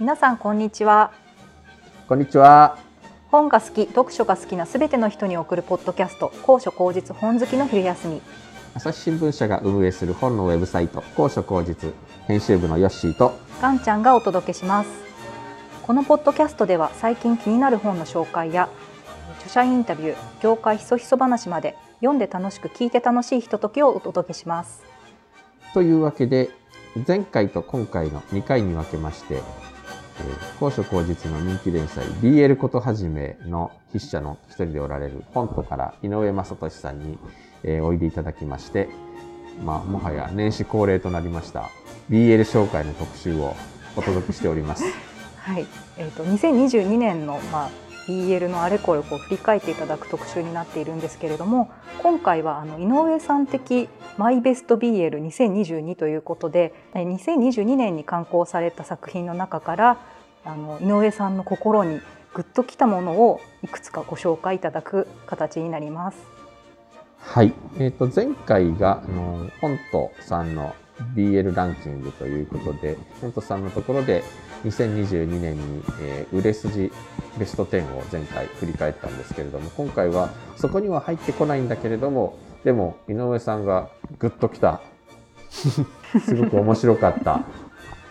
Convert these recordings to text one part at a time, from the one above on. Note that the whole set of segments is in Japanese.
皆さんこんにちは。こんにちは。本が好き読書が好きなすべての人に送るポッドキャスト高所高実本好きの昼休み。朝日新聞社が運営する本のウェブサイト高所高実編集部のヨッシーとガンちゃんがお届けします。このポッドキャストでは最近気になる本の紹介や著者インタビュー業界ひそひそ話まで読んで楽しく聞いて楽しいひとときをお届けします。というわけで前回と今回の2回に分けまして、えー高所高実の人気連載 BL ことはじめの筆者の一人でおられるコントから井上正俊さんに、えおいでいただきまして、まあ、もはや年始恒例となりました BL 紹介の特集をお届けしております。はい、えー、と2022年の、まあ、BL のあれこれをこう振り返っていただく特集になっているんですけれども今回はあの井上さん的マイベスト BL2022 ということで2022年に刊行された作品の中からあの井上さんの心にグッときたものをいくつかご紹介いただく形になります。はい、えー、と前回があの本とさんの BL ランキングということで本とさんのところで2022年に、えー売れ筋ベスト10を前回振り返ったんですけれども今回はそこには入ってこないんだけれどもでも井上さんがグッときた。すごく面白かった。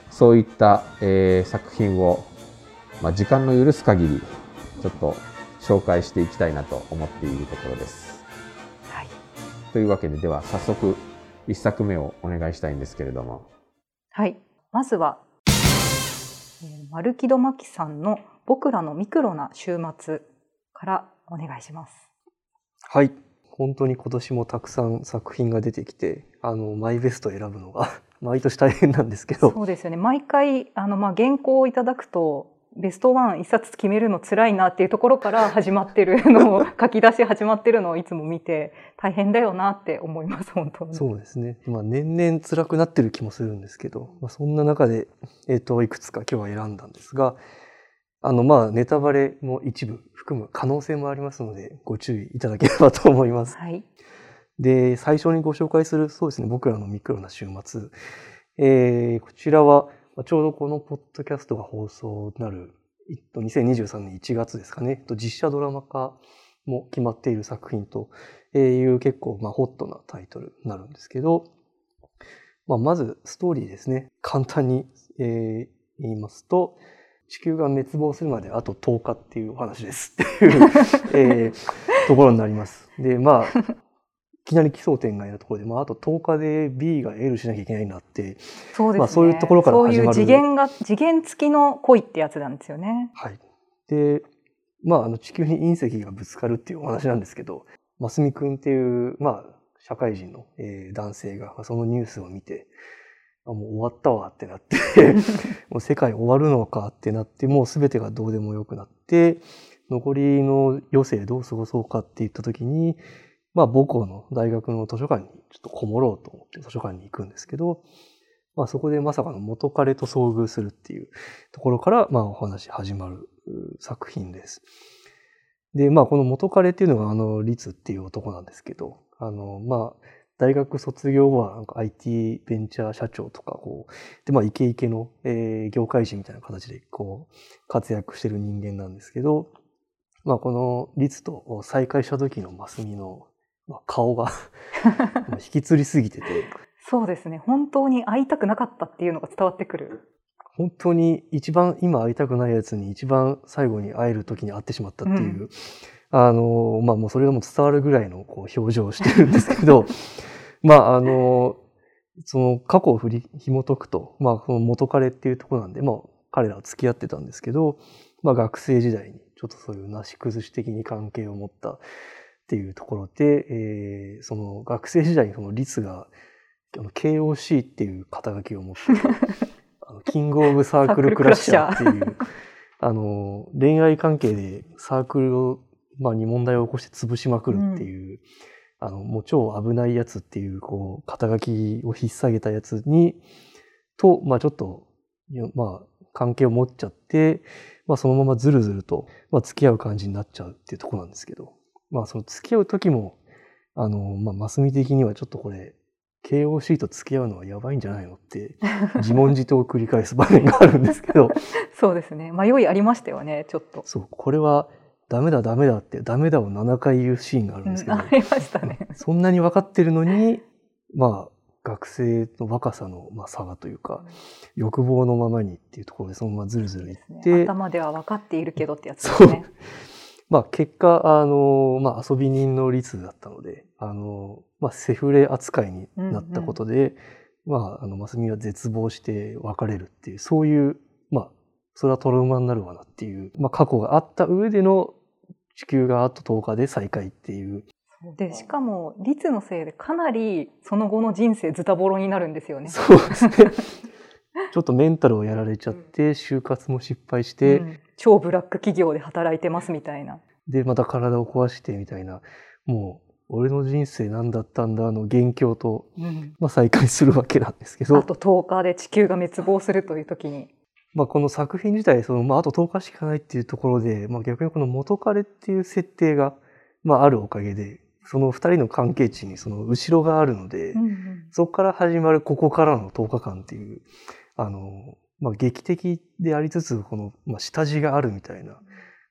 そういった、えー作品を、まあ、時間の許す限りちょっと紹介していきたいなと思っているところです。はい、というわけででは早速1作目をお願いしたいんですけれども。はい、まずは、えー、マルキドマキさんの「僕らのミクロな週末」からお願いします。はい。本当に今年もたくさん作品が出てきて、あの、マイベスト選ぶのが 毎年大変なんですけど、そうですよね毎回あの、まあ、原稿をいただくとベストワン一冊決めるの辛いなっていうところから始まってるのを書き出し始まってるのをいつも見て大変だよなって思います本当に。そうですね。まあ年々辛くなってる気もするんですけど、まあ、そんな中で、えっ、と、いくつか今日は選んだんですが、あの、まあ、ネタバレも一部含む可能性もありますので、ご注意いただければと思います。はい、で、最初にご紹介する、そうですね、僕らのミクロな週末。えーこちらは、まあちょうどこのポッドキャストが放送になる、えっと2023年1月ですかね、えっと実写ドラマ化も決まっている作品という結構、まあ、ホットなタイトルになるんですけど、まあ、まずストーリーですね。簡単に、えー言いますと、地球が滅亡するまであと10日っていうお話ですっていう、えーところになります。で、まあ、いきなり奇想天外なところで、まあ、あと10日で B が L しなきゃいけないなって、そうですね、まあそういうところから始まるそういう次元が次元付きの恋ってやつなんですよね。はい。で、まあ、あの、地球に隕石がぶつかるっていうお話なんですけど、ますみくんっていう、まあ、社会人の、えー男性が、まあそのニュースを見て、あもう終わったわってなって、もう世界終わるのかってなって、もう全てがどうでもよくなって、残りの余生どう過ごそうかって言った時に、まあ母校の大学の図書館にちょっとこもろうと思って図書館に行くんですけど、まあそこでまさかの元彼と遭遇するっていうところから、まあお話始まる作品です。で、まあこの元彼っていうのがあの、リツっていう男なんですけど、あの、まあ、大学卒業後はなんか IT ベンチャー社長とかこう、で、まあイケイケの、えー業界人みたいな形でこう、活躍してる人間なんですけど、まあこのリツと再会した時のマスミの、まあ、顔が まあ引きつりすぎてて、そうですね。本当に会いたくなかったっていうのが伝わってくる。本当に一番今会いたくないやつに一番最後に会える時に会ってしまったっていう、うん。あの、まあもうそれがもう伝わるぐらいのこう表情をしてるんですけど、まああの、その過去を振り、紐解くと、まあこの元彼っていうところなんで、まあ彼らは付き合ってたんですけど、まあ学生時代にちょっとそういうなし崩し的に関係を持ったっていうところで、えーその学生時代にそのリツがあの KOC っていう肩書きを持ってた あのキングオブサークルクラッシャーっていう、あの、恋愛関係でサークルを、まあ、に問題を起こして潰しまくるっていう、あの、もう超危ないやつっていう、こう、肩書きを引っ提げたやつに、と、まあちょっと、まあ、関係を持っちゃって、まあそのままずるずると、まあ付き合う感じになっちゃうっていうところなんですけど、まあその付き合う時も、あの、まあマスミ的にはちょっとこれ、KOC と付き合うのはやばいんじゃないのって自問自答を繰り返す場面があるんですけど。そうですね。迷いありましたよねちょっと。そうこれはダメだダメだってダメだを7回言うシーンがあるんですけど、うん、ありましたね。そんなに分かってるのにまあ学生の若さのまあ差がというか、欲望のままにっていうところでそのままずるずるいって、ね、頭では分かっているけどってやつですね。まあ結果、あの、まあ遊び人の率だったので、あの、まあセフレ扱いになったことで、うんうん、まあ、あの、マスミは絶望して別れるっていう、そういう、まあ、それはトラウマになるわなっていう、まあ過去があった上での地球があと10日で再会っていう。でしかも律のせいでかなりその後の人生ズタボロになるんですよね。そうですね。ちょっとメンタルをやられちゃって、就活も失敗して、うん、超ブラック企業で働いてますみたいな。でまた体を壊してみたいなもう俺の人生何だったんだの元凶と、うん、まあ、再会するわけなんですけどあと10日で地球が滅亡するという時に。まあ、この作品自体その、まあ、あと10日しかないっていうところで、まあ、逆にこの元彼っていう設定が、まあ、あるおかげでその二人の関係値にその後ろがあるので、うんうん、そこから始まるここからの10日間っていう、あの、まあ、劇的でありつつ、この、まあ、下地があるみたいな、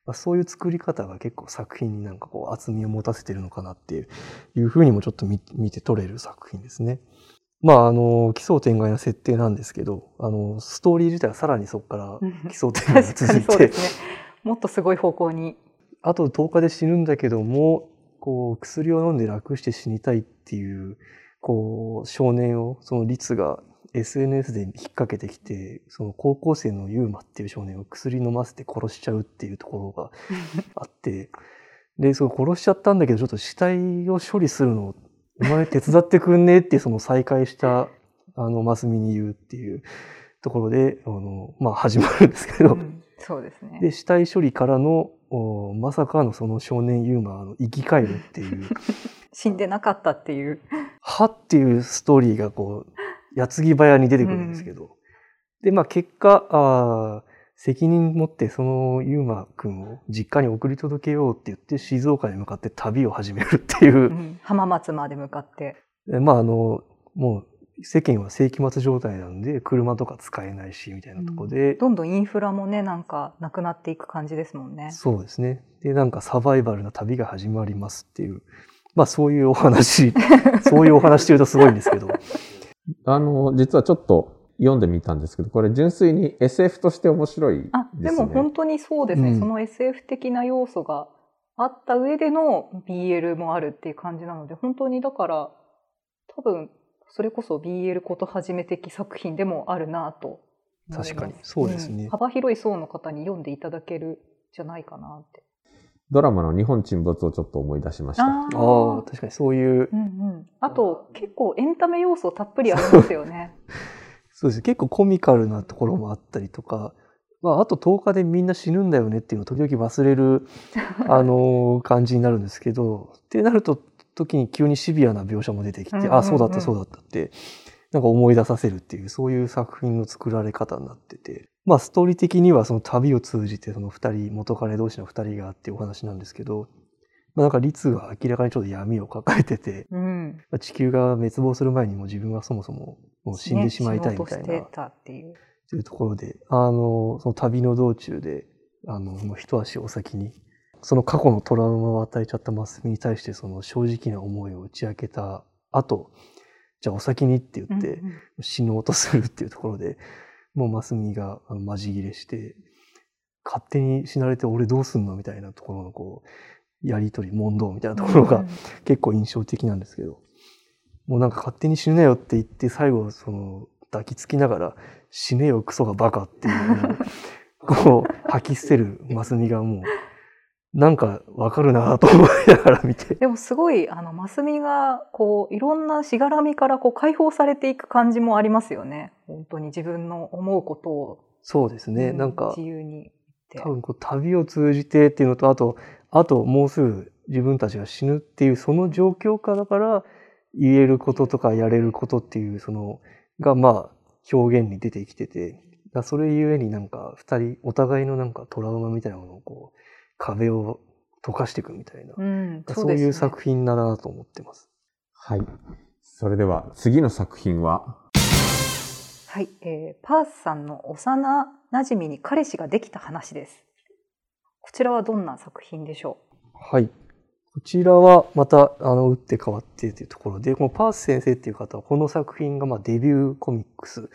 まあ、そういう作り方が結構作品になんかこう厚みを持たせてるのかなっていういうふうにもちょっと見て取れる作品ですね。まあ、あの、奇想天外な設定なんですけど、あの、ストーリー自体はさらにそこから奇想天外が続いて、ね、もっとすごい方向に。あと10日で死ぬんだけども、こう、薬を飲んで楽して死にたいっていう、こう、少年を、その律が SNS で引っ掛けてきて、その高校生のユーマっていう少年を薬飲ませて殺しちゃうっていうところがあって、で、その殺しちゃったんだけど、ちょっと死体を処理するの、お前手伝ってくんねってその再会した、あの、マスミに言うっていうところで、あの、まあ始まるんですけど、うん、そうですね。で、死体処理からの、まさかのその少年ユーマの生き返るっていう。死んでなかったっていう。はっていうストーリーがこう矢継ぎ早に出てくるんですけど、うん、でまあ結果あ責任持ってそのユーマくんを実家に送り届けようって言って静岡に向かって旅を始めるっていう、うん、浜松まで向かって。まああのもう世間は世紀末状態なんで車とか使えないしみたいなとこで、うん、どんどんインフラもねなんかなくなっていく感じですもんね。そうですね。でなんかサバイバルな旅が始まりますっていう。まあそういうお話 そういうお話というとすごいんですけどあの実はちょっと読んでみたんですけどこれ純粋に SF として面白いですね。あでも本当にそうですね、うん、その SF 的な要素があった上での BL もあるっていう感じなので本当にだから多分それこそ BL ことはじめ的作品でもあるなと確かにそうですね、うん、幅広い層の方に読んでいただけるじゃないかなってドラマの日本沈没をちょっと思い出しました。ああ確かにそういう、うんうん、あと結構エンタメ要素たっぷりありますよね。そう。です。結構コミカルなところもあったりとか。まあ、あと10日でみんな死ぬんだよねっていうのを時々忘れる、あの感じになるんですけど、ってなると時に急にシビアな描写も出てきて、うんうんうん、あそうだったそうだったってなんか思い出させるっていうそういう作品の作られ方になっててまあストーリー的にはその旅を通じてその2人元彼同士の2人がっていうお話なんですけど、まあ、なんか律が明らかにちょっと闇を抱えてて、うん、地球が滅亡する前にも自分はそもそももう死んでしまいたいみたいな。っていうというところであのその旅の道中であのもう一足お先にその過去のトラウマを与えちゃったマスミに対してその正直な思いを打ち明けた後、じゃあお先にって言って死のうとするっていうところで、もうマスミがまじ切れして、勝手に死なれて俺どうすんのみたいなところのこう、やりとり、問答みたいなところが結構印象的なんですけど、もうなんか勝手に死ぬなよって言って最後その抱きつきながら死ねよクソがバカっていうこう吐き捨てるマスミがもうなんかわかるなと思いながら見て。でもすごい、あの、マスミが、こう、いろんなしがらみからこう解放されていく感じもありますよね。本当に自分の思うことを。そうですね。うん、なんか、自由に多分こう、旅を通じてっていうのと、あと、あともうすぐ自分たちが死ぬっていう、その状況下だから、言えることとかやれることっていう、その、が、まあ、表現に出てきてて、それゆえになんか、二人、お互いのなんかトラウマみたいなものをこう、壁を溶かしていくみたいな、うんそうね、そういう作品だなと思ってます。はい。それでは次の作品は？はい、えーパースさんの幼馴染に彼氏ができた話です。こちらはどんな作品でしょはい。こちらはまた、あの、打って変わってというところで、このパース先生っていう方は、この作品がまあデビューコミックス、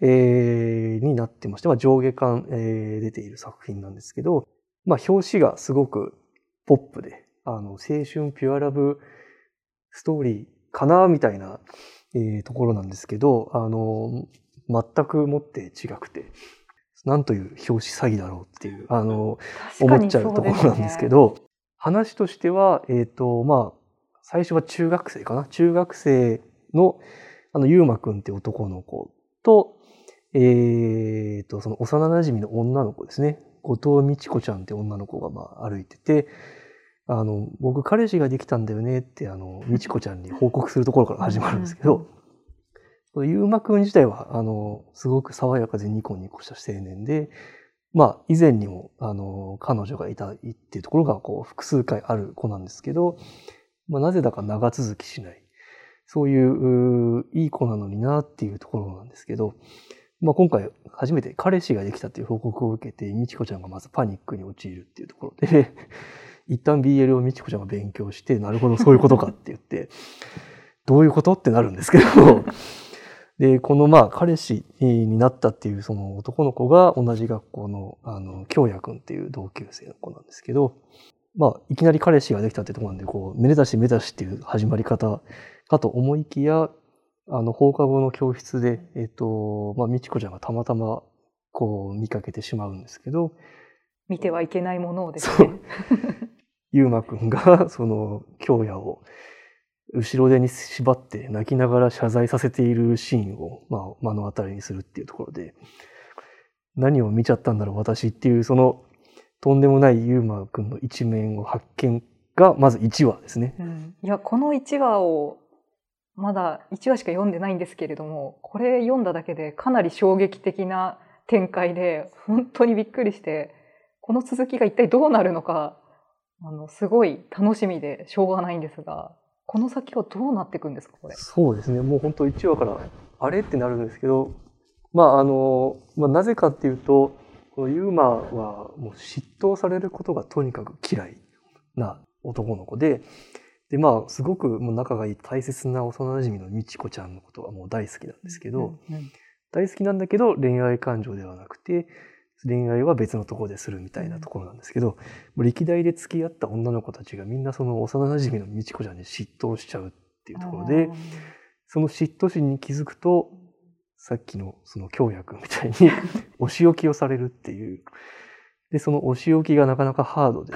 えーになってまして、まあ、上下巻、えー出ている作品なんですけど、まあ、表紙がすごくポップで、あの、青春ピュアラブストーリーかな、みたいな、えーところなんですけど、あの、全くもって違くて、なんという表紙詐欺だろうっていう、あの、う思っちゃうところなんですけど、話としては、えっ、と、まあ、最初は中学生かな？中学生の、あの、ゆうまくんって男の子と、えっ、と、その幼馴染の女の子ですね。後藤美智子ちゃんって女の子が、まあ、歩いてて、あの、僕、彼氏ができたんだよねって、あの、美智子ちゃんに報告するところから始まるんですけど、ゆうまくん自体は、あの、すごく爽やかでニコニコした青年で、まあ、以前にも、あの、彼女がいたっていうところが、こう、複数回ある子なんですけど、まあ、なぜだか長続きしない。そういう、ういい子なのになっていうところなんですけど、まあ、今回初めて彼氏ができたっていう報告を受けて、みちこちゃんがまずパニックに陥るっていうところで、一旦 BL をみちこちゃんが勉強して、なるほど、そういうことかって言って、どういうことってなるんですけど、で、このまあ彼氏になったっていうその男の子が同じ学校のあの京也くんっていう同級生の子なんですけど、まあいきなり彼氏ができたってところなんで、こう、めでたしめでたしっていう始まり方かと思いきや、あの放課後の教室で、えっと、まあみちこちゃんがたまたまこう見かけてしまうんですけど、見てはいけないものをですね。ゆうまくんが その京也を後ろ手に縛って泣きながら謝罪させているシーンを、まあ、目の当たりにするっていうところで、何を見ちゃったんだろう私っていうそのとんでもないゆうまくんの一面を発見がまず1話ですね。うんいやこの1話をまだ1話しか読んでないんですけれどもこれ読んだだけでかなり衝撃的な展開で本当にびっくりしてこの続きが一体どうなるのかあのすごい楽しみでしょうがないんですがこの先はどうなっていくんですかこれ？そうですね。もう本当1話からあれってなるんですけど、まああの、まあ、なぜかっていうと、このユーマはもう嫉妬されることがとにかく嫌いな男の子で、でまあすごくもう仲がいい大切な幼馴染の美智子ちゃんのことはもう大好きなんですけど、うんうん大好きなんだけど恋愛感情ではなくて恋愛は別のところでするみたいなところなんですけど、もう歴代で付き合った女の子たちがみんなその幼馴染の美智子ちゃんに嫉妬しちゃうっていうところで、その嫉妬心に気づくとさっきのその京也くんみたいに お仕置きをされるっていう。でそのお仕置きがなかなかハードで。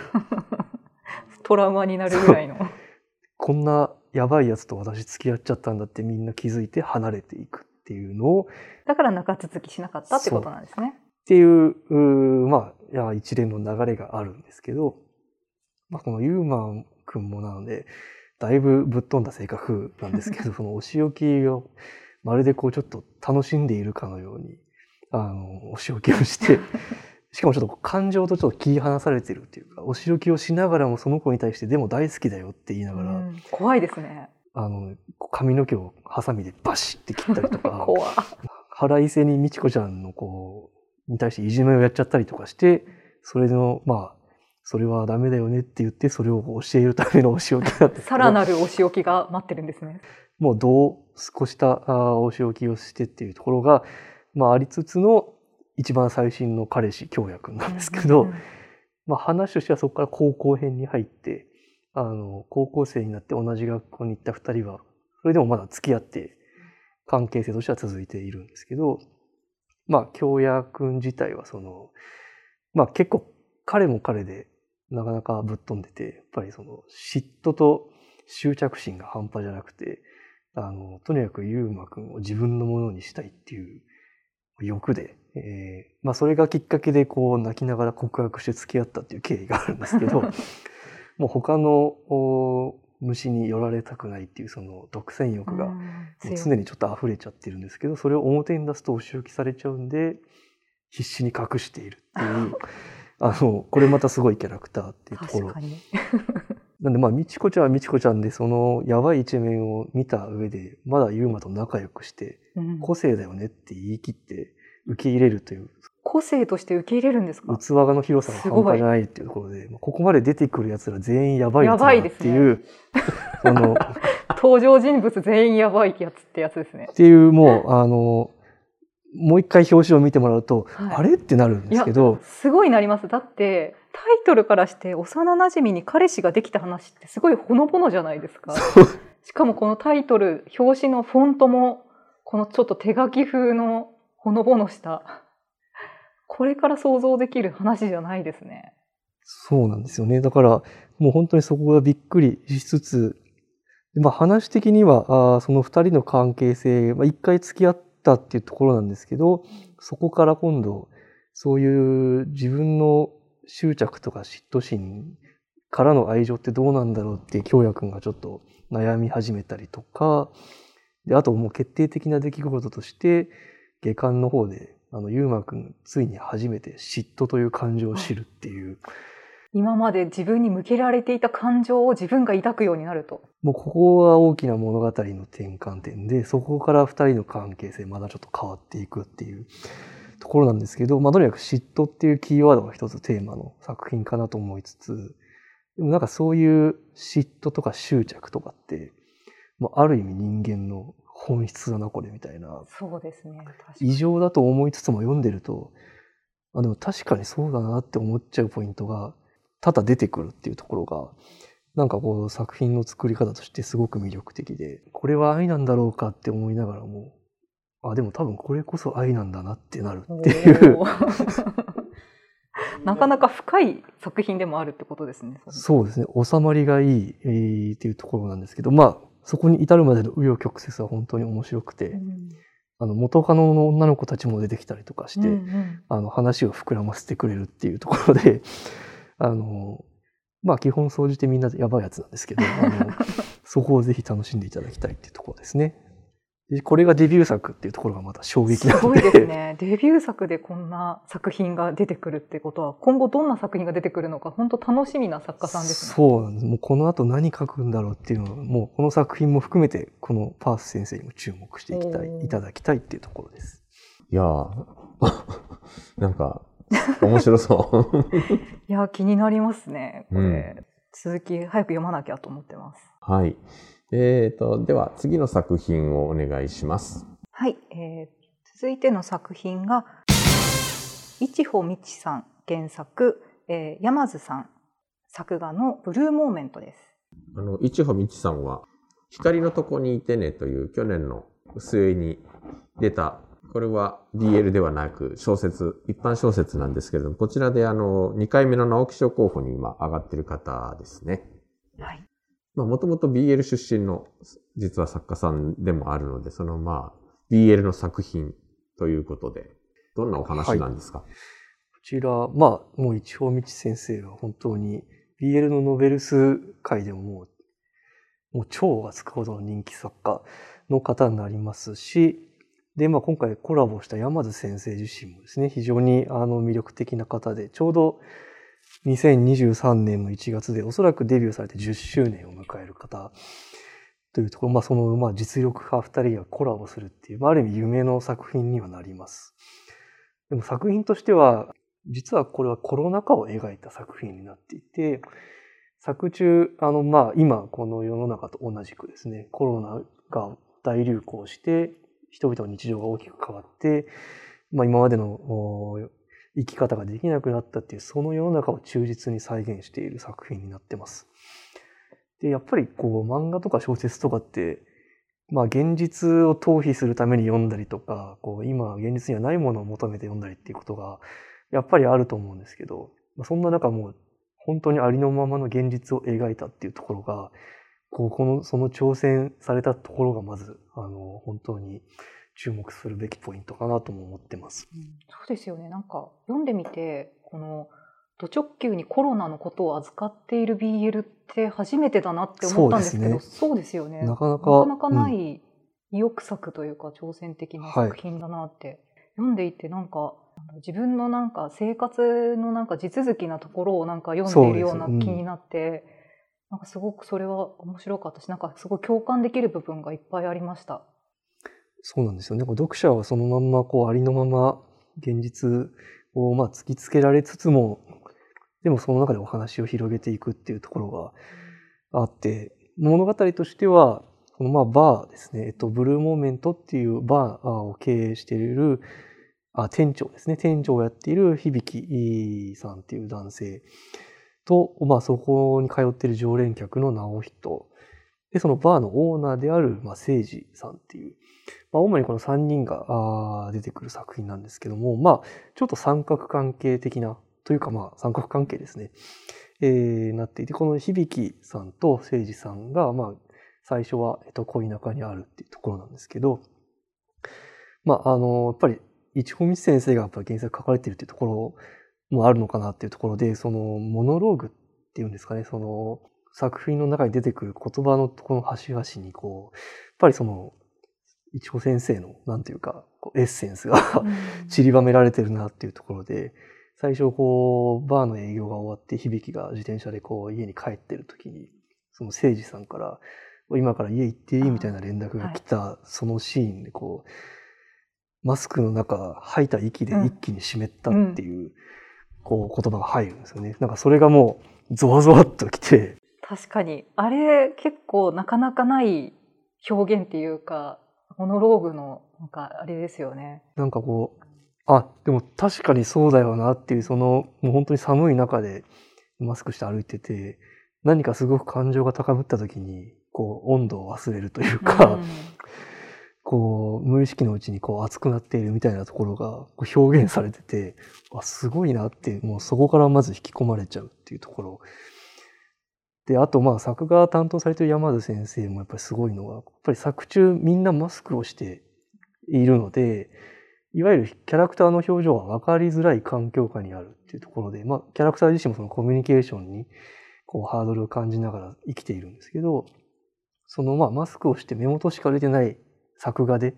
トラウマになるぐらいの。こんなやばいやつと私付き合っちゃったんだってみんな気づいて離れていくっていうのをだから長続きしなかったってことなんですね。っていう、まあ、いや一連の流れがあるんですけど、まあ、このユーマン君もなので、だいぶぶっ飛んだ性格なんですけど、そのお仕置きを、まるでこうちょっと楽しんでいるかのように、あの、お仕置きをして、しかもちょっと感情とちょっと切り離されてるっていうか、お仕置きをしながらもその子に対して、でも大好きだよって言いながら、うん怖いですね。あの、髪の毛をハサミでバシッて切ったりとか、怖腹いせに美智子ちゃんの子に対していじめをやっちゃったりとかして、それの、まあ、それはダメだよねって言って、それを教えるためのお仕置きだったさらなるお仕置きが待ってるんですね。もうどう少したお仕置きをしてっていうところが、まあ、ありつつの一番最新の彼氏、京也くんなんですけど、うんうんまあ、話としてはそこから高校編に入って、あの、高校生になって同じ学校に行った二人は、それでもまだ付き合って、関係性としては続いているんですけど、まあ、京也くん自体はその、まあ結構彼も彼でなかなかぶっ飛んでて、やっぱりその嫉妬と執着心が半端じゃなくて、あの、とにかくゆうまくんを自分のものにしたいっていう欲で、えーまあそれがきっかけでこう泣きながら告白して付き合ったっていう経緯があるんですけど、もう他のお虫に寄られたくないっていうその独占欲が常にちょっと溢れちゃってるんですけど、それを表に出すとお仕置きされちゃうんで、必死に隠しているっていう、あの、これまたすごいキャラクターっていうところ。なんでまあ、みちこちゃんはみちこちゃんで、そのやばい一面を見た上で、まだユーマと仲良くして、うん。個性だよねって言い切って受け入れるという、個性として受け入れるんですか？器の広さが半端じゃないっていうところで、まあここまで出てくる奴ら全員やばいやつっていう、その、登場人物全員やばいやつってやつですね。っ。ていうもう、あの、もう一回表紙を見てもらうと、はい。あれってなるんですけど、すごいなります。だってタイトルからして幼馴染に彼氏ができた話ってすごいほのぼのじゃないですか。しかもこのタイトル表紙のフォントもこのちょっと手書き風のほのぼのしたこれから想像できる話じゃないですね。そうなんですよね。だから、もう本当にそこがびっくりしつつ、でまあ話的には、あーその二人の関係性、まあ一回付き合ったっていうところなんですけど、そこから今度、そういう自分の執着とか嫉妬心からの愛情ってどうなんだろうって、京也くんがちょっと悩み始めたりとか、で、あともう決定的な出来事として、下巻の方で、あの、ゆうまくん、ついに初めて嫉妬という感情を知るっていう、今まで自分に向けられていた感情を自分が抱くようになると。もうここが大きな物語の転換点で、そこから二人の関係性まだちょっと変わっていくっていうところなんですけど、まあとにかく嫉妬っていうキーワードが一つテーマの作品かなと思いつつ、でもなんかそういう嫉妬とか執着とかって、まあある意味人間の本質だなこれみたいな、そうですね。異常だと思いつつも読んでると、あでも確かにそうだなって思っちゃうポイントが多々出てくるっていうところが、なんかこう作品の作り方としてすごく魅力的で、これは愛なんだろうかって思いながらも、あ、でも多分これこそ愛なんだなってなるっていう。なかなか深い作品でもあるってことですね。そうですね。収まりがいい、えーっていうところなんですけど、まあ、そこに至るまでの紆余曲折は本当に面白くて、うんあの、元カノの女の子たちも出てきたりとかして、うんうんあの、話を膨らませてくれるっていうところで、あの、まあ、基本総じてみんなやばいやつなんですけど、あの、そこをぜひ楽しんでいただきたいっていうところですね。でこれがデビュー作っていうところがまた衝撃なので。すごいですね。デビュー作でこんな作品が出てくるってことは、今後どんな作品が出てくるのか、本当楽しみな作家さんですね。そうなんです。もうこの後何書くんだろうっていうのを、もうこの作品も含めて、このパース先生にも注目していきたい、いただきたいっていうところです。いやー なんか、面白そう。いや、気になりますね。これ、うん続き早く読まなきゃと思ってます。はい。えーと、では次の作品をお願いします。はい、えー続いての作品が一穂道さん原作、えー山津さん作画のブルーモーメントです。あの、一穂道さんは、光のとこにいてねという去年の末に出た、これは BL ではなく小説、一般小説なんですけれども、こちらであの、2回目の直木賞候補に今上がってる方ですね。はい。まあ、もともと BL 出身の実は作家さんでもあるので、そのまあ、BL の作品ということで、どんなお話なんですか、こちら、まあ、もう一方道先生は本当に BL のノベルス界でももう、もう超がつくほどの人気作家の方になりますし、で、まあ今回コラボした山津先生自身もですね、非常にあの魅力的な方で、ちょうど2023年の1月でおそらくデビューされて10周年を迎える方というところ、まあそのまあ実力派2人がコラボするっていう、まあある意味夢の作品にはなります。でも作品としては、実はこれはコロナ禍を描いた作品になっていて、作中、あの、まあ、今、この世の中と同じくですね、コロナが大流行して、人々の日常が大きく変わって、まあ、今までの生き方ができなくなったっていう、その世の中を忠実に再現している作品になってます。で、やっぱりこう、漫画とか小説とかって、まあ、現実を逃避するために読んだりとか、こう、今、現実にはないものを求めて読んだりっていうことが、やっぱりあると思うんですけど、まあそんな中もう、本当にありのままの現実を描いたっていうところが、こう、この、その挑戦されたところがまず、あの、本当に注目するべきポイントかなとも思ってます。そうですよね。なんか読んでみて、このド直球にコロナのことを扱っている BL って初めてだなって思ったんですけど、そうですよね。なかなかなかなかない意欲作というか挑戦的な作品だなって、読んでいてなんか自分のなんか生活のなんか地続きなところをなんか読んでいるような気になって、なんかすごくそれは面白かったしなんかすごい共感できる部分がいっぱいありました。そうなんですよね。読者はそのまんまこうありのまま現実をまあ突きつけられつつもでもその中でお話を広げていくっていうところがあって物語としてはこのまあバーですね、えっと、ブルーモーメントっていうバーを経営しているあ店長ですね。店長をやっている響さんっていう男性と、まあ、そこに通っている常連客の直人。でそのバーのオーナーである、まあ、誠司さんっていう、まあ、主にこの3人が出てくる作品なんですけどもまあちょっと三角関係的なというかまあ三角関係ですね、えー、なっていてこの響さんと誠司さんがまあ最初は、えっと、恋仲にあるっていうところなんですけどまああのやっぱり一本道先生がやっぱ原作書かれてるっていうところもあるのかなっていうところでそのモノローグっていうんですかねその作品の中に出てくる言葉のとこの端々にこうやっぱりその一穂先生のなんていうかエッセンスが散りばめられてるなっていうところで最初こうバーの営業が終わって響が自転車でこう家に帰ってる時にその誠司さんから今から家行っていいみたいな連絡が来たそのシーンでこうマスクの中吐いた息で一気に湿ったっていうこう言葉が入るんですよね。なんかそれがもうゾワゾワっときて。確かに。あれ結構なかなかない表現っていうかモノローグのなんかあれですよね。なんかこうあでも確かにそうだよなっていうそのもう本当に寒い中でマスクして歩いてて何かすごく感情が高ぶった時にこう温度を忘れるというか、うん、こう無意識のうちにこう熱くなっているみたいなところがこう表現されててあすごいなってもうそこからまず引き込まれちゃうっていうところであとまあ作画担当されてる山田先生もやっぱりすごいのはやっぱり作中みんなマスクをしているのでいわゆるキャラクターの表情が分かりづらい環境下にあるっていうところで、まあ、キャラクター自身もそのコミュニケーションにこうハードルを感じながら生きているんですけどそのまあマスクをして目元しか出てない作画で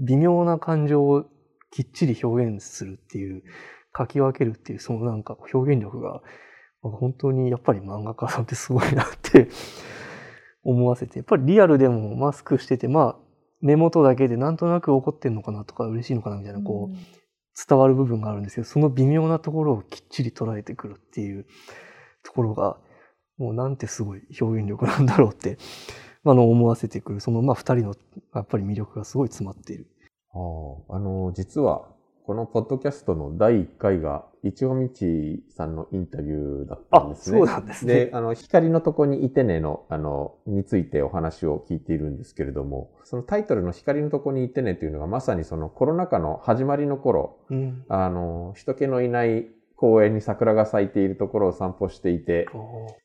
微妙な感情をきっちり表現するっていう書き分けるっていうそのなんか表現力が本当にやっぱり漫画家さんってすごいなって 思わせてやっぱりリアルでもマスクしててまあ目元だけでなんとなく怒ってんのかなとか嬉しいのかなみたいなこう伝わる部分があるんですけどその微妙なところをきっちり捉えてくるっていうところがもうなんてすごい表現力なんだろうって あの思わせてくるそのまあ2人のやっぱり魅力がすごい詰まっている。ああの実はこのポッドキャストの第1回が、一尾道さんのインタビューだったんですね。そうなんですね。で、あの、光のとこにいてねの、あの、についてお話を聞いているんですけれども、そのタイトルの光のとこにいてねというのがまさにそのコロナ禍の始まりの頃、うん、あの、人気のいない公園に桜が咲いているところを散歩していて、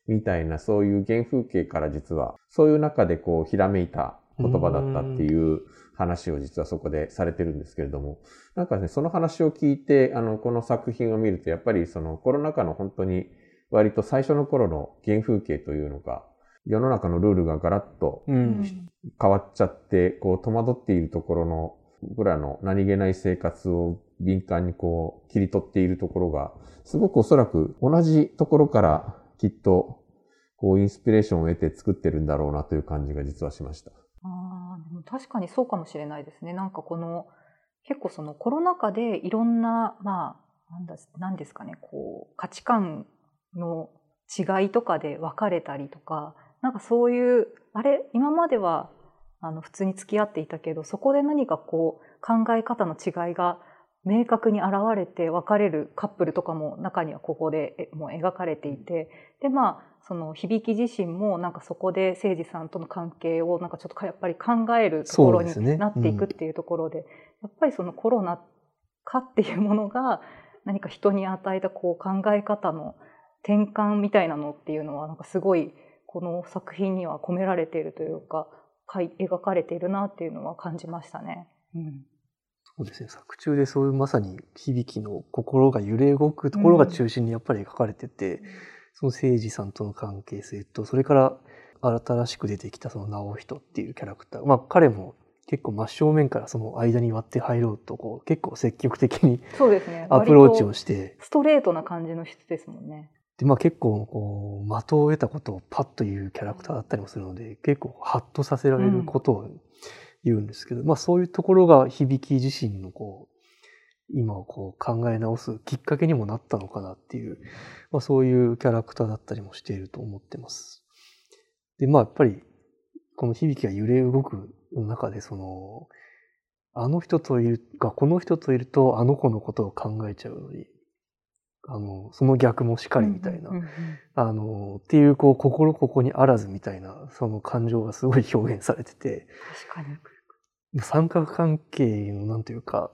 みたいなそういう原風景から実は、そういう中でこう、ひらめいた言葉だったっていう話を実はそこでされてるんですけれども、なんかね、その話を聞いて、あの、この作品を見ると、やっぱりそのコロナ禍の本当に割と最初の頃の原風景というのが、世の中のルールがガラッと変わっちゃって、こう戸惑っているところの僕らの何気ない生活を敏感にこう切り取っているところが、すごくおそらく同じところからきっとこうインスピレーションを得て作ってるんだろうなという感じが実はしました。あでも確かにそうかもしれないですね。なんかこの結構そのコロナ禍でいろんなまあなんだなんですかねこう価値観の違いとかで分かれたりとかなんかそういうあれ今まではあの普通に付き合っていたけどそこで何かこう考え方の違いが明確に現れて別れるカップルとかも中にはここでもう描かれていてでまあその響き自身もなんかそこで誠司さんとの関係をなんかちょっとやっぱり考えるところになっていくっていうところで、ねうん、やっぱりそのコロナ禍っていうものが何か人に与えたこう考え方の転換みたいなのっていうのはなんかすごいこの作品には込められているというか描かれているなっていうのは感じましたね。うん。そうですね。作中でそういうまさに響きの心が揺れ動くところが中心にやっぱり描かれてて、うん、その誠司さんとの関係性とそれから新しく出てきたその直人っていうキャラクター。まあ彼も結構真正面からその間に割って入ろうとこう結構積極的にそうですね。アプローチをして。ストレートな感じの人ですもんね。で、まあ結構こう、的を得たことをパッと言うキャラクターだったりもするので、結構ハッとさせられることを言うんですけど、まあそういうところが響き自身のこう、今をこう考え直すきっかけにもなったのかなっていう、まあそういうキャラクターだったりもしていると思ってます。で、まあやっぱり、この響きが揺れ動く中で、その、あの人といるが、この人といるとあの子のことを考えちゃうのに、あの、その逆もしかりみたいなあの、っていう、こう、心ここにあらずみたいな、その感情がすごい表現されてて、確かに。三角関係の、なんというか、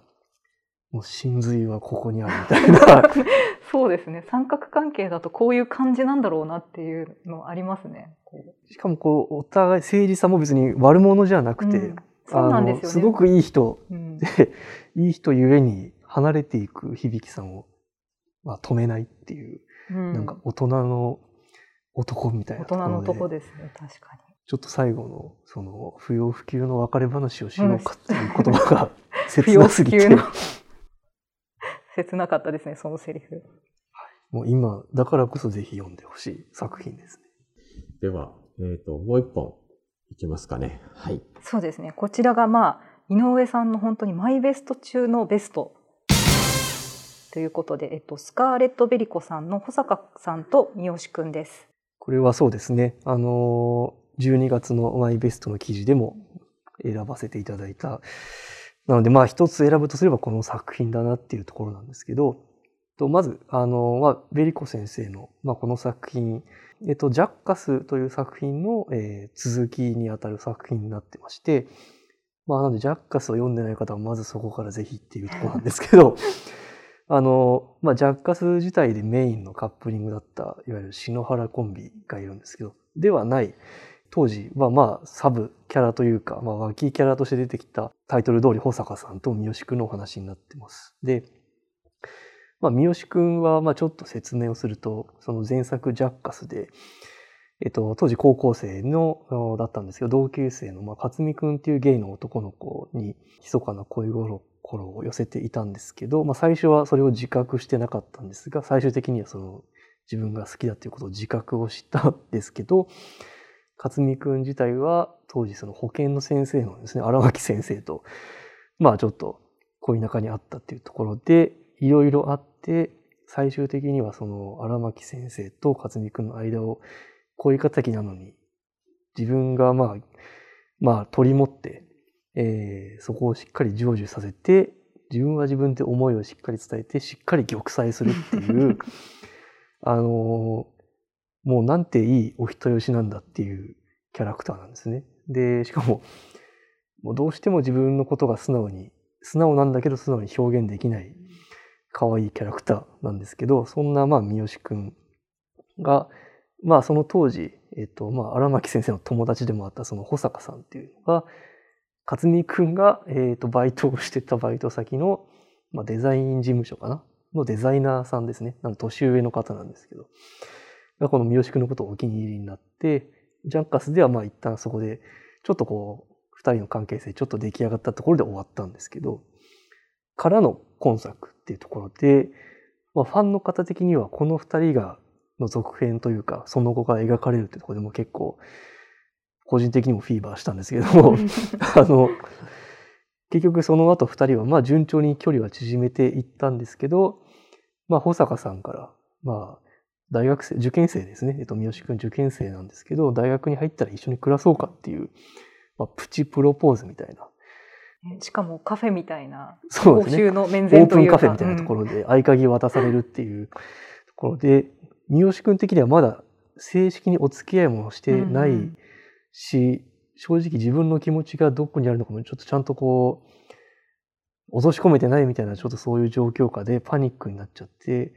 もう真髄はここにあるみたいな、そうですね。三角関係だとこういう感じなんだろうなっていうのありますね。しかもこう、お互い誠実さも別に悪者じゃなくて、うんそうなんですよね。すごくいい人うんで、いい人ゆえに離れていく響さんを、まあ、止めないっていう、うんなんか大人の男みたい大なところで人のとこですね。確かに。ちょっと最後の、その、不要不急の別れ話をしようかっていう言葉が 不切要なすぎて不急の、切なかったですね、そのセリフ。もう今、だからこそぜひ読んでほしい作品ですね。では、えっ、と、もう一本いきますかね。はい。そうですね。こちらがまあ井上さんの本当にマイベスト中のベストということで、えっとスカーレットベリコさんの保坂さんと三好くんです。これはそうですね。あのー、12月のマイベストの記事でも選ばせていただいた。なので、まあ一つ選ぶとすればこの作品だなっていうところなんですけど、とまず、あのまあ、ベリコ先生の、まあ、この作品、えっと、ジャッカスという作品の、えー続きにあたる作品になってまして、まあ、なので、ジャッカスを読んでない方は、まずそこからぜひっていうところなんですけど、あの、まあ、ジャッカス自体でメインのカップリングだった、いわゆる篠原コンビがいるんですけど、ではない、当時はまあ、サブキャラというか、まあ、脇キャラとして出てきたタイトル通り、保坂さんと三好くんのお話になってます。で、まあ、三好くんは、まあ、ちょっと説明をすると、その前作ジャッカスで、えっと、当時高校生の、だったんですけど、同級生の、まあ、勝美くんっていうゲイの男の子に、密かな恋心を寄せていたんですけど、まあ、最初はそれを自覚してなかったんですが、最終的にはその、自分が好きだということを自覚をしたんですけど、勝美くん自体は、当時その保健の先生のですね、荒牧先生と、まあちょっと恋仲にあったっていうところで、いろいろあって、最終的にはその荒牧先生と勝美くんの間を恋敵なのに、自分がまあ、まあ取り持って、えーそこをしっかり成就させて、自分は自分で思いをしっかり伝えて、しっかり玉砕するっていう、あのーもうなんていいお人よしなんだっていうキャラクターなんですね。で、しかも、もうどうしても自分のことが素直に、素直なんだけど素直に表現できない可愛いキャラクターなんですけど、そんなまあ三好くんが、まあその当時、えっと、まあ荒牧先生の友達でもあったその保坂さんっていうのが、勝美くんが、えっと、バイトをしてたバイト先の、まあデザイン事務所かな？のデザイナーさんですね。なんか年上の方なんですけど、がこの三好くんのことをお気に入りになって、ジャンカスではまあ一旦そこで、ちょっとこう、二人の関係性ちょっと出来上がったところで終わったんですけど、からの今作っていうところで、まあ、ファンの方的にはこの二人がの続編というか、その後が描かれるってところでも結構、個人的にもフィーバーしたんですけれども、あの、結局その後二人はまあ順調に距離は縮めていったんですけど、まあ保坂さんから、まあ大学生、受験生ですね。えっと、三好くん受験生なんですけど、大学に入ったら一緒に暮らそうかっていう、まあプチプロポーズみたいな。しかもカフェみたいな公そうですね。衆の面オープンカフェみたいなところで合鍵渡されるっていうところで、三好くん的にはまだ正式にお付き合いもしてないうんうんし、正直自分の気持ちがどこにあるのかもちょっとちゃんとこう、落とし込めてないみたいなちょっとそういう状況下でパニックになっちゃって、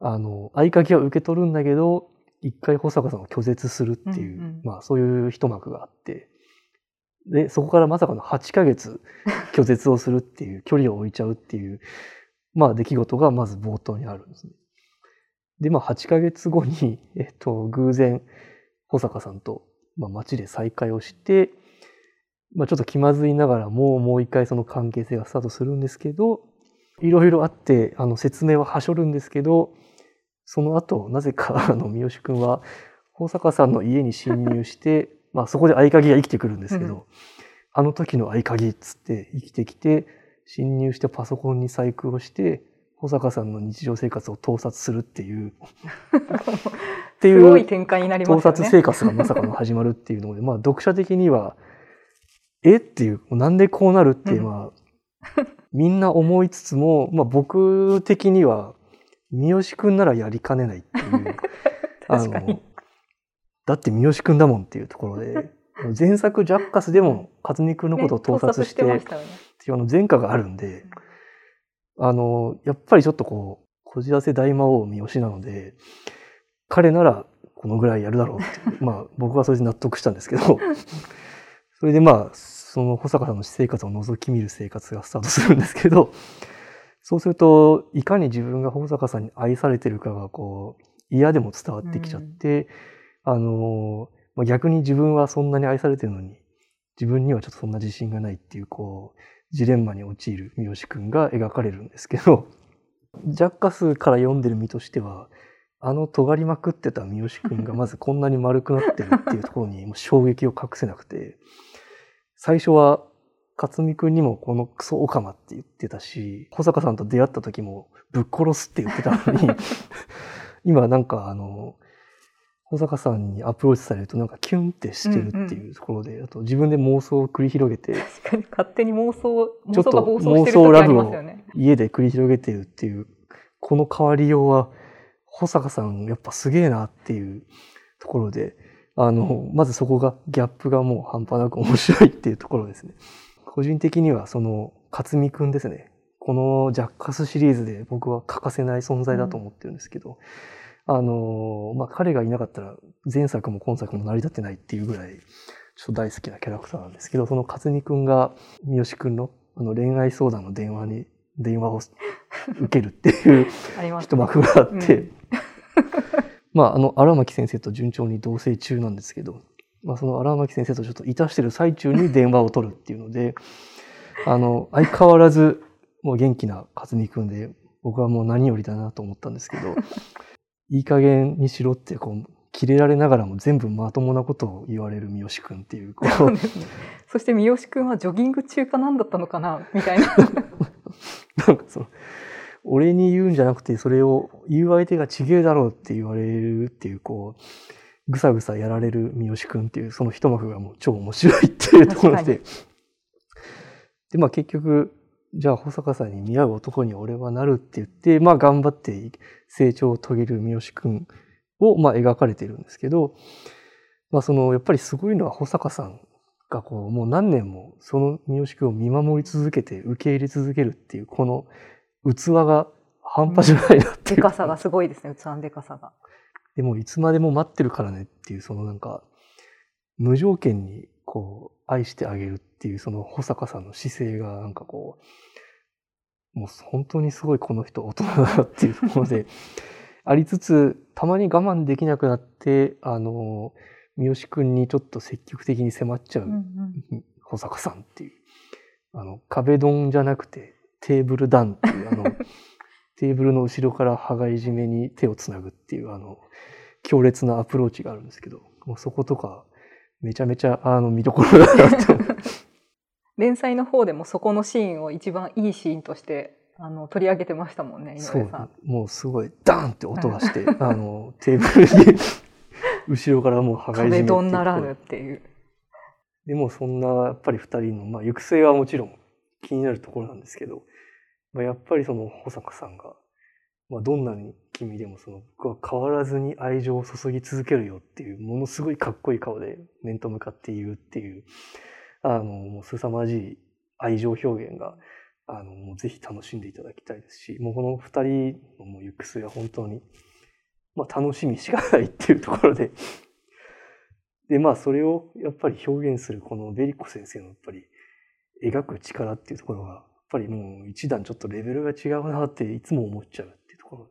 あの、合鍵は受け取るんだけど、一回保坂さんを拒絶するっていう、うんうんまあそういう一幕があって、で、そこからまさかの8ヶ月拒絶をするっていう、距離を置いちゃうっていう、まあ出来事がまず冒頭にあるんですね。で、まあ8ヶ月後に、えっと、偶然、保坂さんと、まあ街で再会をして、まあちょっと気まずいながらもうもう一回その関係性がスタートするんですけど、いろいろあって、あの説明ははしょるんですけど、その後、なぜか、あの、三好くんは、保坂さんの家に侵入して、まあそこで合鍵が生きてくるんですけど、うん。あの時の合鍵っつって生きてきて、侵入してパソコンに細工をして、保坂さんの日常生活を盗撮するっていう、っていう展開になりますよね。盗撮生活がまさかの始まるっていうので、まあ読者的には、え？っていう、なんでこうなるって、うんまあ、みんな思いつつも、まあ僕的には、三好くんならやりかねないっていう。確かに。だって三好くんだもんっていうところで、前作ジャッカスでも勝美くんのことを盗撮して、ね。っていうあの前科があるんで、あの、やっぱりちょっとこう、こじらせ大魔王三好なので、彼ならこのぐらいやるだろうって まあ僕はそれで納得したんですけど、それでまあ、その保坂さんの私生活を覗き見る生活がスタートするんですけど、そうすると、いかに自分が保坂さんに愛されてるかがこう、嫌でも伝わってきちゃって、あの、まあ、逆に自分はそんなに愛されてるのに、自分にはちょっとそんな自信がないっていう、こう、ジレンマに陥る三好くんが描かれるんですけど、ジャッカスから読んでる身としては、あの尖りまくってた三好くんが まずこんなに丸くなってるっていうところにもう衝撃を隠せなくて、最初は勝美くんにもこのクソオカマって言ってたし、保坂さんと出会った時もぶっ殺すって言ってたのに、今なんかあの、保坂さんにアプローチされるとなんかキュンってしてるっていうところで、あと自分で妄想を繰り広げて、確かに勝手に妄想、妄想が暴走してる時ありますよね。家で繰り広げてるっていう、この変わりようは、保坂さんやっぱすげえなっていうところで、あの、まずそこが、ギャップがもう半端なく面白いっていうところですね。個人的にはその、勝美くんですね。このジャッカスシリーズで僕は欠かせない存在だと思ってるんですけど、あの、まあ、彼がいなかったら前作も今作も成り立ってないっていうぐらい、ちょっと大好きなキャラクターなんですけど、その勝美くんが三好くんのあの恋愛相談の電話に、電話を受けるっていう一幕があって、うん。まあ、あの、荒牧先生と順調に同棲中なんですけど、まあ、その荒牧先生とちょっといたしてる最中に電話を取るっていうので、あの、相変わらず、もう元気な勝美くんで、僕はもう何よりだなと思ったんですけど、いい加減にしろって、こう、キレられながらも全部まともなことを言われる三好くんっていう、こうそして三好くんはジョギング中か何だったのかなみたいな。なんかその、俺に言うんじゃなくて、それを言う相手がちげえだろうって言われるっていう、こう、ぐさぐさやられる三好くんっていう、その一幕がもう超面白いっていうところ確で。で、まあ結局、じゃあ保坂さんに似合う男に俺はなるって言って、まあ頑張って成長を遂げる三好くんを、まあ描かれているんですけど、まあその、やっぱりすごいのは保坂さんがこう、もう何年もその三好くんを見守り続けて受け入れ続けるっていう、この器が半端じゃないなっていう。でかさがすごいですね、器のでかさが。でもいつまでも待ってるからねっていう、そのなんか、無条件にこう、愛してあげるっていう、その保坂さんの姿勢がなんかこう、もう本当にすごいこの人大人だなっていうところで、ありつつ、たまに我慢できなくなって、あの、三好くんにちょっと積極的に迫っちゃう、うんうん保坂さんっていう。あの、壁ドンじゃなくて、テーブルダンっていう、あの、テーブルの後ろから羽交い締めに手をつなぐっていう、あの、強烈なアプローチがあるんですけど、もうそことか、めちゃめちゃ、あの、見どころだなって思う。連載の方でもそこのシーンを一番いいシーンとしてあの取り上げてましたもんね、井そう上さん。、もうすごい、ダーンって音がして、あの、テーブルに、後ろからもう羽交い締めならぬっていう。でもそんなやっぱり二人の、まあ、行く末はもちろん気になるところなんですけど、まあ、やっぱりその保坂さんが、まあ、どんなに君でもその僕は変わらずに愛情を注ぎ続けるよっていうものすごいかっこいい顔で面と向かって言うっていうあのもう凄まじい愛情表現があのもうぜひ楽しんでいただきたいですしもうこの二人のもう行く末は本当に、まあ、楽しみしかないっていうところで。で、まあ、それをやっぱり表現するこのベリコ先生のやっぱり描く力っていうところが、ぱりもう一段ちょっとレベルが違うなっていつも思っちゃうっていうところ。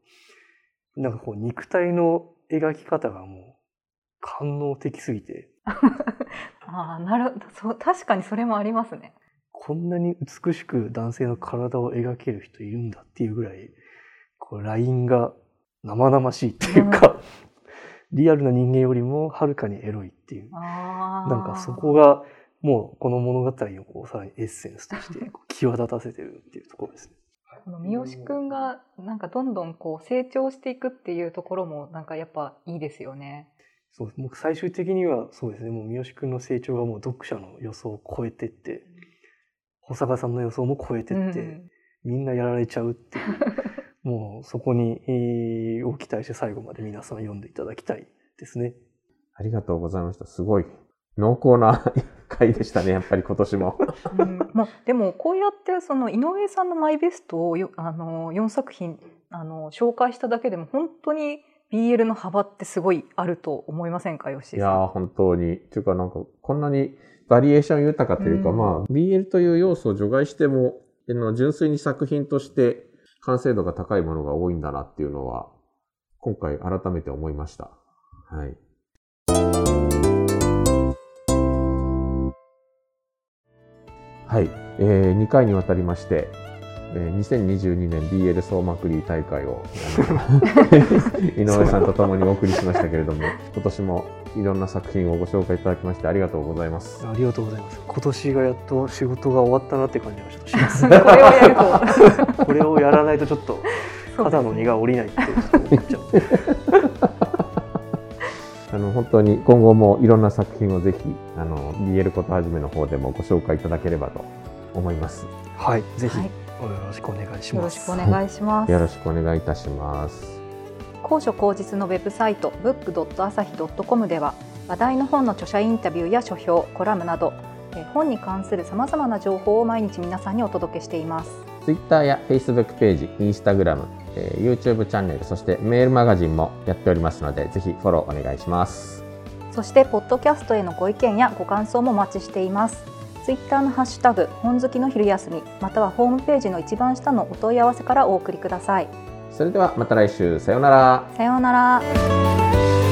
なんかこう肉体の描き方がもう官能的すぎて、ああ、なるそう確かにそれもありますね。こんなに美しく男性の体を描ける人いるんだっていうぐらい、こうラインが生々しいっていうか、リアルな人間よりもはるかにエロいっていう。なんかそこがもうこの物語をこうさらにエッセンスとして 際立たせてるっていうところですね。この三好くんがなんかどんどんこう成長していくっていうところもなんかやっぱいいですよね。そう僕最終的にはそうですねもう三好くんの成長がもう読者の予想を超えてって保坂さんの予想も超えてって、うんみんなやられちゃうっていう もうそこに、えーを期待して最後まで皆さん読んでいただきたいですね。ありがとうございました。すごい濃厚な回でしたね、やっぱり今年も。うんまあ、でもこうやってその井上さんのマイベストをよあの4作品あの紹介しただけでも本当に BL の幅ってすごいあると思いませんか吉井さん？いやー、本当に。っていうか、なんか、こんなにバリエーション豊かというか、うんまあ、BL という要素を除外しても、純粋に作品として完成度が高いものが多いんだなっていうのは、今回改めて思いました。はい。はい。えー、2回にわたりまして、えー2022年 BL 総まくり大会を、井上さんと共にお送りしましたけれども、今年もいろんな作品をご紹介いただきましてありがとうございます。ありがとうございます。今年がやっと仕事が終わったなって感じがちょっとします。これをやると これをやらないとちょっと肩の荷が下りないってちょっと思っちゃう。本当に今後もいろんな作品をぜひあの BL ことはじめの方でもご紹介いただければと思います。はい、ぜひよはいろしくお願いします。よろしくお願いします。よろしくお願いいたします。高所高実のウェブサイト book.asahi.com では話題の本の著者インタビューや書評コラムなどえー本に関するさまざまな情報を毎日皆さんにお届けしています。Twitter や Facebook ページ、Instagram、えー YouTube チャンネル、そしてメールマガジンもやっておりますので、ぜひフォローお願いします。そしてポッドキャストへのご意見やご感想もお待ちしています。ツイッターのハッシュタグ本好きの昼休みまたはホームページの一番下のお問い合わせからお送りください。それではまた来週、さようなら。さようなら。